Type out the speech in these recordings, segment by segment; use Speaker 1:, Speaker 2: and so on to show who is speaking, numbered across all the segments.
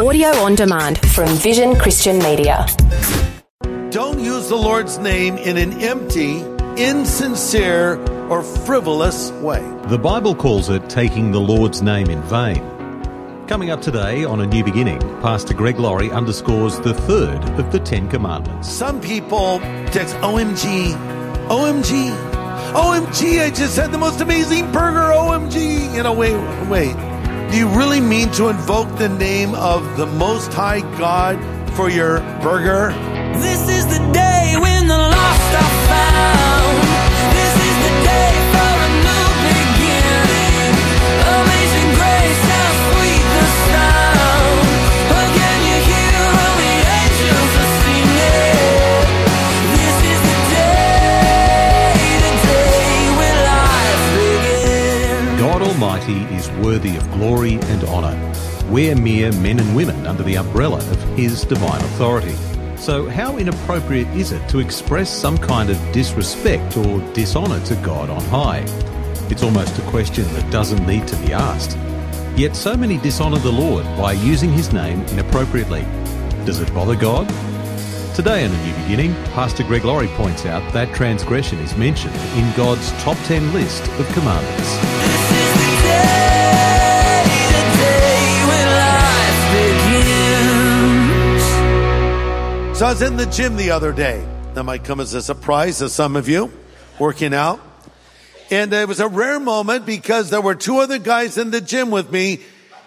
Speaker 1: Audio on demand from Vision Christian Media.
Speaker 2: Don't use the Lord's name in an empty, insincere, or frivolous way.
Speaker 3: The Bible calls it taking the Lord's name in vain. Coming up today on A New Beginning, Pastor Greg Laurie underscores the third of the Ten Commandments.
Speaker 2: Some people text OMG, OMG, OMG, I just had the most amazing burger, OMG. You know, wait, wait. Do you really mean to invoke the name of the Most High God for your burger?
Speaker 4: This is the day when the lost are found. Is
Speaker 3: worthy of glory and honour. We're mere men and women under the umbrella of His divine authority. So, how inappropriate is it to express some kind of disrespect or dishonour to God on high? It's almost a question that doesn't need to be asked. Yet, so many dishonour the Lord by using His name inappropriately. Does it bother God? Today in A New Beginning, Pastor Greg Laurie points out that transgression is mentioned in God's top 10 list of commandments.
Speaker 2: So I was in the gym the other day. That might come as a surprise to some of you working out. And it was a rare moment because there were two other guys in the gym with me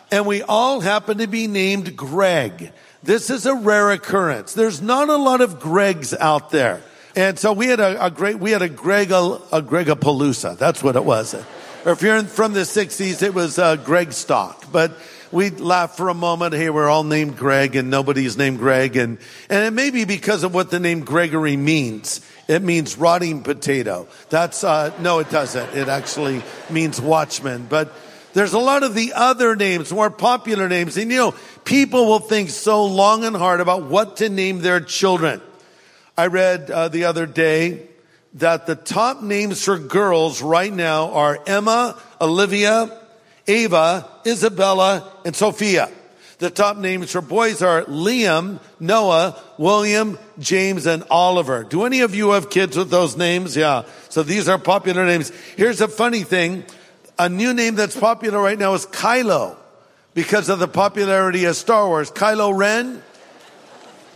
Speaker 2: and we all happened to be named Greg. This is a rare occurrence. There's not a lot of Gregs out there. And so we had a, a great, we had a Greg, a, Gregapalooza. That's what it was. Or if you're in, from the 60s, it was uh, Greg Stock. But we laughed for a moment. Hey, we're all named Greg and nobody's named Greg. And, and it may be because of what the name Gregory means. It means rotting potato. That's, uh, no, it doesn't. It actually means watchman. But there's a lot of the other names, more popular names. And you know, people will think so long and hard about what to name their children. I read uh, the other day that the top names for girls right now are Emma, Olivia, Ava, Isabella, and Sophia. The top names for boys are Liam, Noah, William, James, and Oliver. Do any of you have kids with those names? Yeah. So these are popular names. Here's a funny thing. A new name that's popular right now is Kylo because of the popularity of Star Wars. Kylo Ren.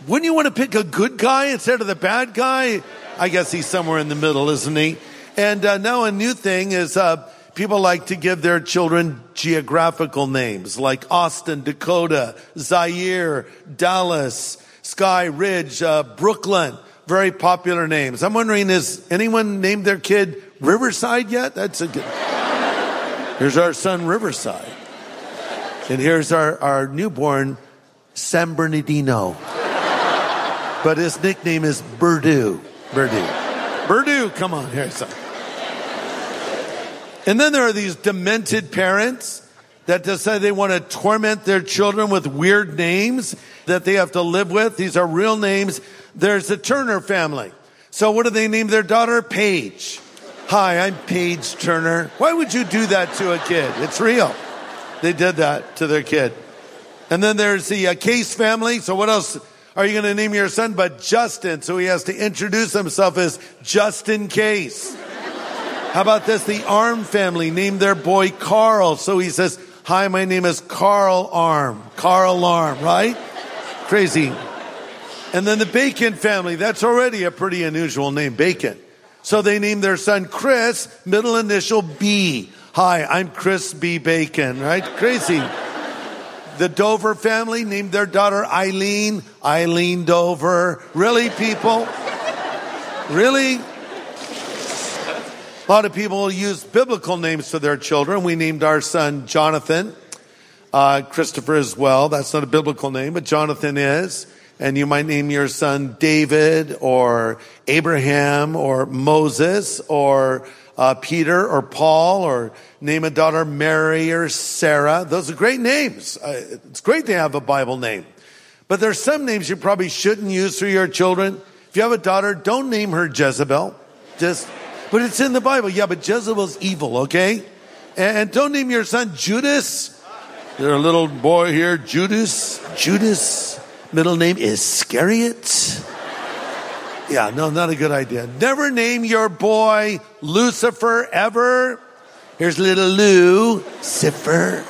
Speaker 2: Wouldn't you want to pick a good guy instead of the bad guy? I guess he's somewhere in the middle, isn't he? And uh, now a new thing is uh, people like to give their children geographical names like Austin, Dakota, Zaire, Dallas, Sky Ridge, uh, Brooklyn. Very popular names. I'm wondering, is anyone named their kid Riverside yet? That's a good. Here's our son Riverside. And here's our, our newborn San Bernardino. But his nickname is Berdoo. Berdoo. Berdoo, come on, here, son. And then there are these demented parents that decide they want to torment their children with weird names that they have to live with. These are real names. There's the Turner family. So what do they name their daughter? Paige. Hi, I'm Paige Turner. Why would you do that to a kid? It's real. They did that to their kid. And then there's the uh, Case family. So what else are you going to name your son but Justin? So he has to introduce himself as Justin Case. How about this? The Arm family named their boy Carl. So he says, hi, my name is Carl Arm. Carl Arm, right? Crazy. And then the Bacon family. That's already a pretty unusual name, Bacon. So they named their son Chris, middle initial B. Hi, I'm Chris B. Bacon, right? Crazy. The Dover family named their daughter Eileen, Eileen Dover. Really, people? Really? A lot of people use biblical names for their children. We named our son Jonathan, uh, Christopher as well. That's not a biblical name, but Jonathan is. And you might name your son David or Abraham or Moses or uh, Peter or Paul or name a daughter Mary or Sarah. Those are great names. Uh, it's great to have a Bible name. But there's some names you probably shouldn't use for your children. If you have a daughter, don't name her Jezebel. Just but it's in the Bible. Yeah, but Jezebel's evil, okay? And don't name your son Judas. There's a little boy here, Judas. Judas. Middle name is Iscariot. Yeah, no, not a good idea. Never name your boy Lucifer ever. Here's little Lucifer.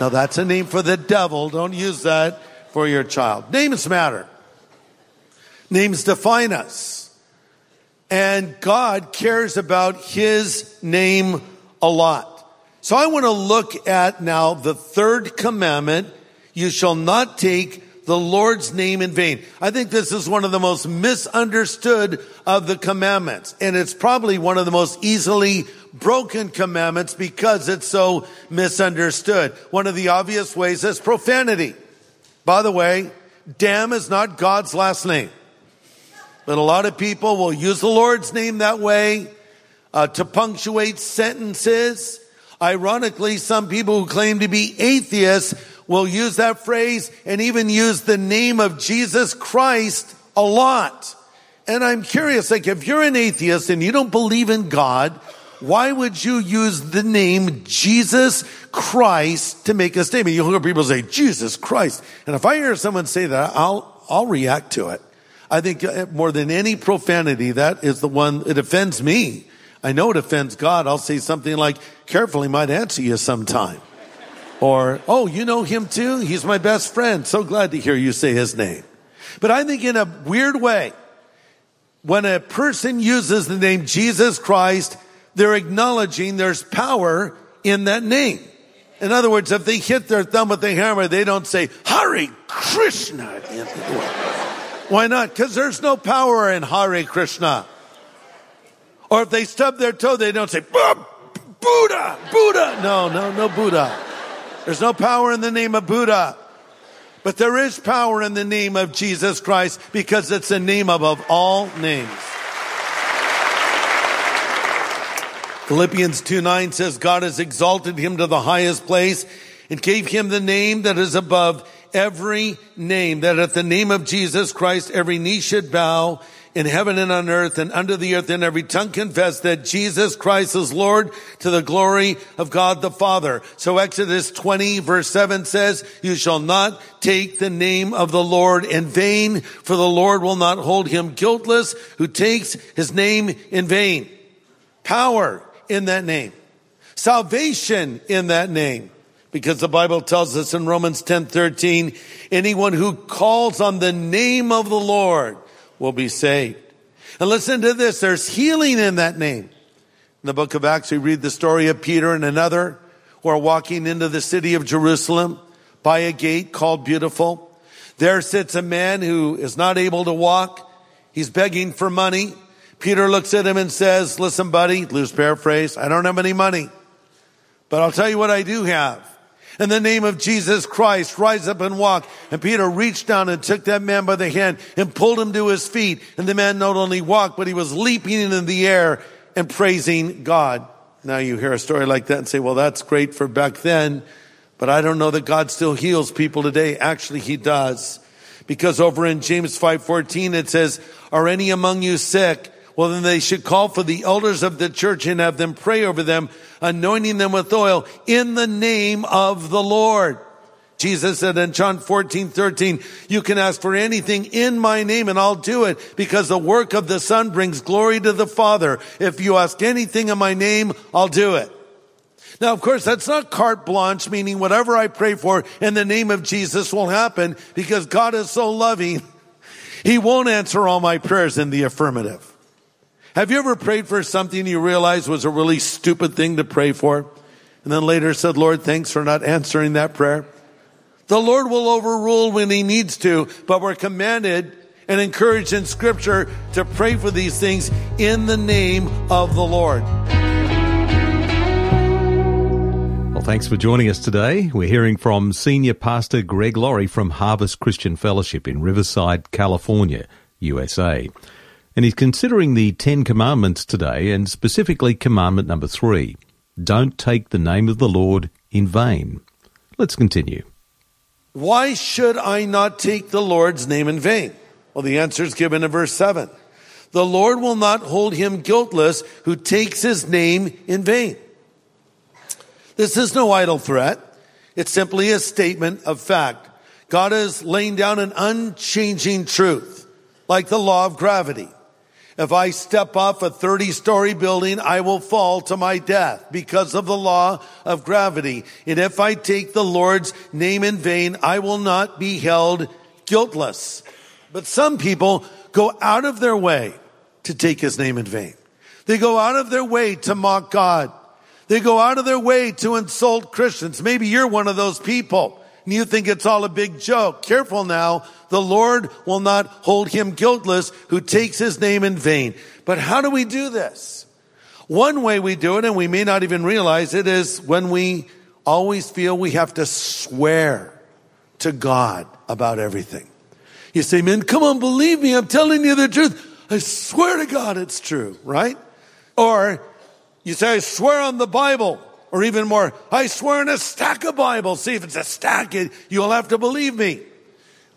Speaker 2: Now that's a name for the devil. Don't use that for your child. Names matter. Names define us. And God cares about his name a lot. So I want to look at now the third commandment. You shall not take the Lord's name in vain. I think this is one of the most misunderstood of the commandments. And it's probably one of the most easily broken commandments because it's so misunderstood. One of the obvious ways is profanity. By the way, damn is not God's last name. But a lot of people will use the Lord's name that way uh, to punctuate sentences. Ironically, some people who claim to be atheists will use that phrase and even use the name of Jesus Christ a lot. And I'm curious, like if you're an atheist and you don't believe in God, why would you use the name Jesus Christ to make a statement? You'll hear people say, Jesus Christ. And if I hear someone say that, I'll, I'll react to it. I think uh, more than any profanity, that is the one, it offends me. I know it offends God. I'll say something like, careful, he might answer you sometime. Or, oh, you know him too? He's my best friend. So glad to hear you say his name. But I think in a weird way, when a person uses the name Jesus Christ, they're acknowledging there's power in that name. In other words, if they hit their thumb with the hammer, they don't say, Hare Krishna. Why not? Because there's no power in Hare Krishna. Or if they stub their toe, they don't say, Buddha, Buddha. No, no, no Buddha. There's no power in the name of Buddha. But there is power in the name of Jesus Christ because it's the name above all names. Philippians 2 9 says, God has exalted him to the highest place and gave him the name that is above every name, that at the name of Jesus Christ every knee should bow in heaven and on earth and under the earth and every tongue confess that Jesus Christ is Lord to the glory of God the Father. So Exodus 20 verse 7 says, you shall not take the name of the Lord in vain, for the Lord will not hold him guiltless who takes his name in vain. Power in that name. Salvation in that name. Because the Bible tells us in Romans 10, 13, anyone who calls on the name of the Lord will be saved. And listen to this. There's healing in that name. In the book of Acts, we read the story of Peter and another who are walking into the city of Jerusalem by a gate called Beautiful. There sits a man who is not able to walk. He's begging for money. Peter looks at him and says, listen, buddy, loose paraphrase, I don't have any money, but I'll tell you what I do have in the name of Jesus Christ, rise up and walk. And Peter reached down and took that man by the hand and pulled him to his feet. And the man not only walked, but he was leaping in the air and praising God. Now you hear a story like that and say, well, that's great for back then, but I don't know that God still heals people today. Actually, he does. Because over in James 5:14 it says, "Are any among you sick? Well, then they should call for the elders of the church and have them pray over them, anointing them with oil in the name of the Lord. Jesus said in John 14, 13, you can ask for anything in my name and I'll do it because the work of the Son brings glory to the Father. If you ask anything in my name, I'll do it. Now, of course, that's not carte blanche, meaning whatever I pray for in the name of Jesus will happen because God is so loving. He won't answer all my prayers in the affirmative. Have you ever prayed for something you realized was a really stupid thing to pray for? And then later said, Lord, thanks for not answering that prayer. The Lord will overrule when he needs to, but we're commanded and encouraged in scripture to pray for these things in the name of the Lord.
Speaker 3: Well, thanks for joining us today. We're hearing from Senior Pastor Greg Laurie from Harvest Christian Fellowship in Riverside, California, USA. And he's considering the Ten Commandments today, and specifically Commandment number three Don't take the name of the Lord in vain. Let's continue.
Speaker 2: Why should I not take the Lord's name in vain? Well, the answer is given in verse 7. The Lord will not hold him guiltless who takes his name in vain. This is no idle threat. It's simply a statement of fact. God is laying down an unchanging truth, like the law of gravity. If I step off a 30 story building, I will fall to my death because of the law of gravity. And if I take the Lord's name in vain, I will not be held guiltless. But some people go out of their way to take his name in vain. They go out of their way to mock God. They go out of their way to insult Christians. Maybe you're one of those people and you think it's all a big joke. Careful now. The Lord will not hold him guiltless who takes his name in vain. But how do we do this? One way we do it, and we may not even realize it, is when we always feel we have to swear to God about everything. You say, man, come on, believe me. I'm telling you the truth. I swear to God it's true, right? Or you say, I swear on the Bible. Or even more, I swear in a stack of Bibles. See if it's a stack, you'll have to believe me.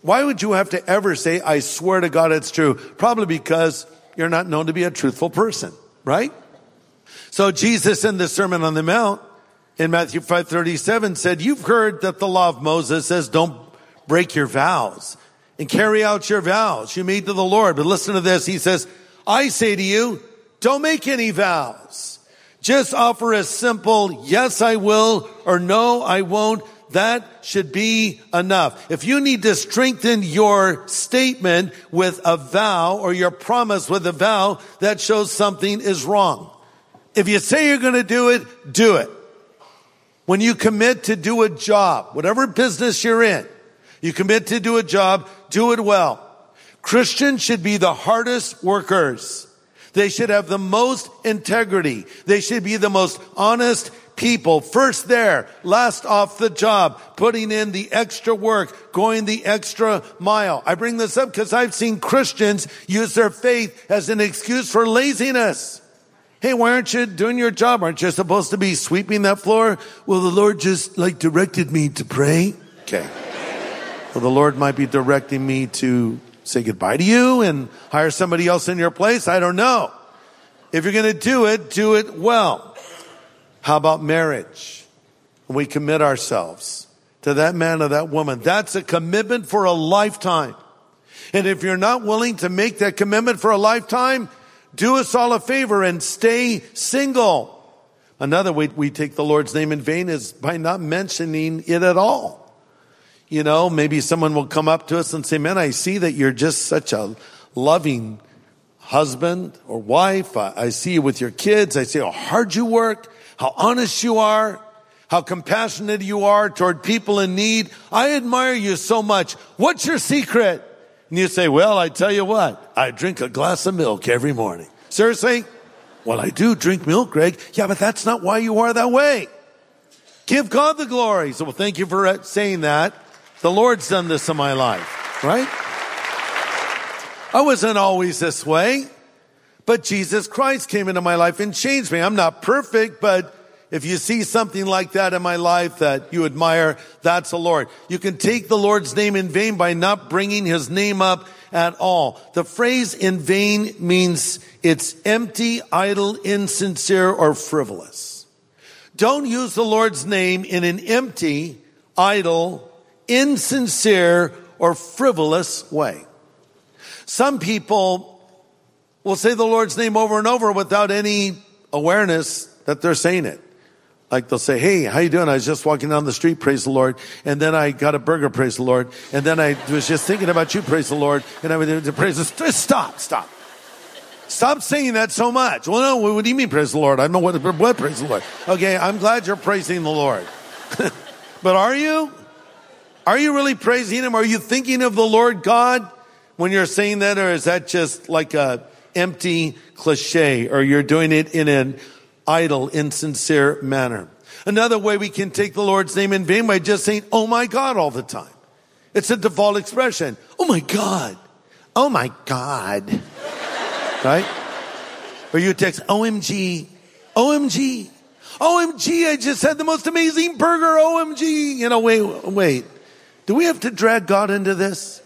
Speaker 2: Why would you have to ever say, I swear to God it's true? Probably because you're not known to be a truthful person, right? So Jesus in the Sermon on the Mount in Matthew 537 said, you've heard that the law of Moses says don't break your vows and carry out your vows you made to the Lord. But listen to this. He says, I say to you, don't make any vows. Just offer a simple yes, I will or no, I won't. That should be enough. If you need to strengthen your statement with a vow or your promise with a vow, that shows something is wrong. If you say you're going to do it, do it. When you commit to do a job, whatever business you're in, you commit to do a job, do it well. Christians should be the hardest workers. They should have the most integrity. They should be the most honest people. First there, last off the job, putting in the extra work, going the extra mile. I bring this up because I've seen Christians use their faith as an excuse for laziness. Hey, why aren't you doing your job? Aren't you supposed to be sweeping that floor? Well, the Lord just like directed me to pray. Okay. Well, the Lord might be directing me to say goodbye to you and hire somebody else in your place? I don't know. If you're going to do it, do it well. How about marriage? We commit ourselves to that man or that woman. That's a commitment for a lifetime. And if you're not willing to make that commitment for a lifetime, do us all a favor and stay single. Another way we take the Lord's name in vain is by not mentioning it at all. You know, maybe someone will come up to us and say, man, I see that you're just such a loving husband or wife. I, I see you with your kids. I see how hard you work, how honest you are, how compassionate you are toward people in need. I admire you so much. What's your secret? And you say, well, I tell you what, I drink a glass of milk every morning. Seriously? Well, I do drink milk, Greg. Yeah, but that's not why you are that way. Give God the glory. So, well, thank you for saying that. The Lord's done this in my life, right? I wasn't always this way, but Jesus Christ came into my life and changed me. I'm not perfect, but if you see something like that in my life that you admire, that's the Lord. You can take the Lord's name in vain by not bringing his name up at all. The phrase in vain means it's empty, idle, insincere, or frivolous. Don't use the Lord's name in an empty, idle, insincere or frivolous way. Some people will say the Lord's name over and over without any awareness that they're saying it. Like they'll say, Hey, how you doing? I was just walking down the street, praise the Lord. And then I got a burger, praise the Lord. And then I was just thinking about you, praise the Lord. And I would praise the Stop, stop. Stop saying that so much. Well, no, what do you mean, praise the Lord? I know what, what praise the Lord. Okay, I'm glad you're praising the Lord. but are you? Are you really praising Him? Are you thinking of the Lord God when you're saying that? Or is that just like a empty cliche or you're doing it in an idle, insincere manner? Another way we can take the Lord's name in vain by just saying, Oh my God all the time. It's a default expression. Oh my God. Oh my God. right? Or you text OMG. OMG. OMG, I just had the most amazing burger. OMG. You know, wait, wait. Do we have to drag God into this?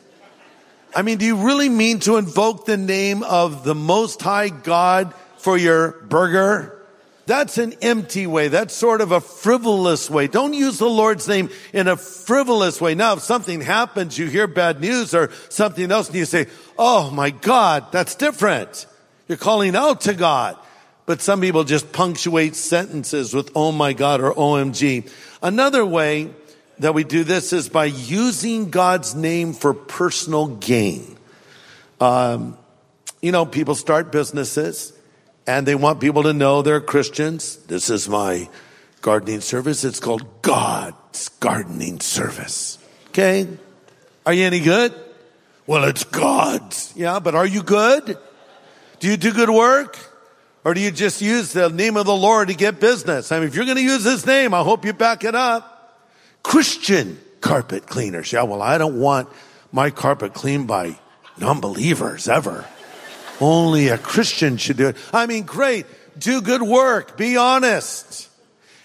Speaker 2: I mean, do you really mean to invoke the name of the most high God for your burger? That's an empty way. That's sort of a frivolous way. Don't use the Lord's name in a frivolous way. Now, if something happens, you hear bad news or something else and you say, Oh my God, that's different. You're calling out to God. But some people just punctuate sentences with oh my God or OMG. Another way that we do this is by using God's name for personal gain. Um, you know, people start businesses and they want people to know they're Christians. This is my gardening service. It's called God's gardening service. Okay. Are you any good? Well, it's God's. Yeah, but are you good? Do you do good work? Or do you just use the name of the Lord to get business? I mean, if you're going to use his name, I hope you back it up. Christian carpet cleaners. Yeah, well, I don't want my carpet cleaned by non-believers ever. Only a Christian should do it. I mean, great. Do good work. Be honest.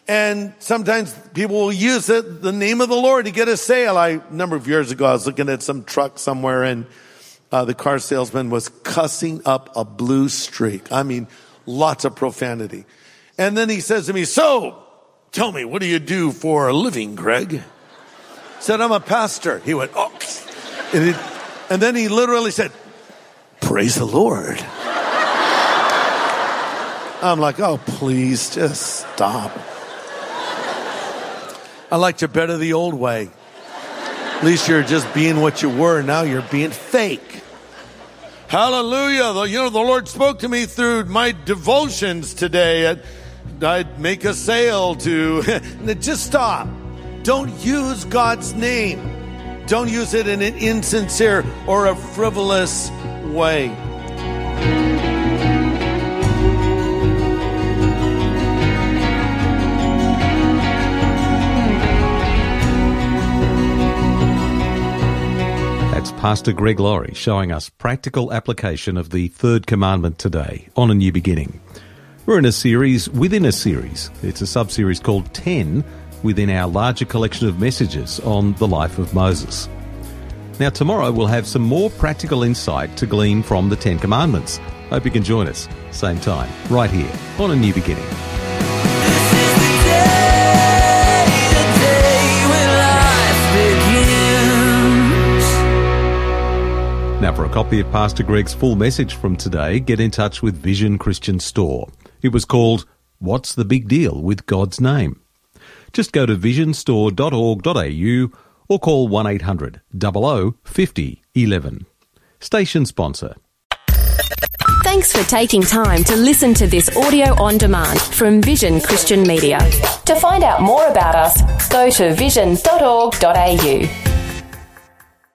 Speaker 2: And sometimes people will use it, the name of the Lord to get a sale. I, a number of years ago, I was looking at some truck somewhere and uh, the car salesman was cussing up a blue streak. I mean, lots of profanity. And then he says to me, so tell me, what do you do for a living, Greg? Said, I'm a pastor. He went, oh, and, and then he literally said, praise the Lord. I'm like, oh, please just stop. I liked you better the old way. At least you're just being what you were. Now you're being fake. Hallelujah. You know, the Lord spoke to me through my devotions today. I'd make a sale to, just stop. Don't use God's name. Don't use it in an insincere or a frivolous way.
Speaker 3: That's Pastor Greg Laurie showing us practical application of the third commandment today on a new beginning. We're in a series within a series. It's a sub series called 10 within our larger collection of messages on the life of Moses. Now, tomorrow we'll have some more practical insight to glean from the Ten Commandments. Hope you can join us, same time, right here on A New Beginning.
Speaker 4: This is the day, the day when life begins.
Speaker 3: Now, for a copy of Pastor Greg's full message from today, get in touch with Vision Christian Store. It was called What's the Big Deal with God's Name? Just go to visionstore.org.au or call 1 800 00 50 11. Station sponsor.
Speaker 1: Thanks for taking time to listen to this audio on demand from Vision Christian Media. To find out more about us, go to vision.org.au.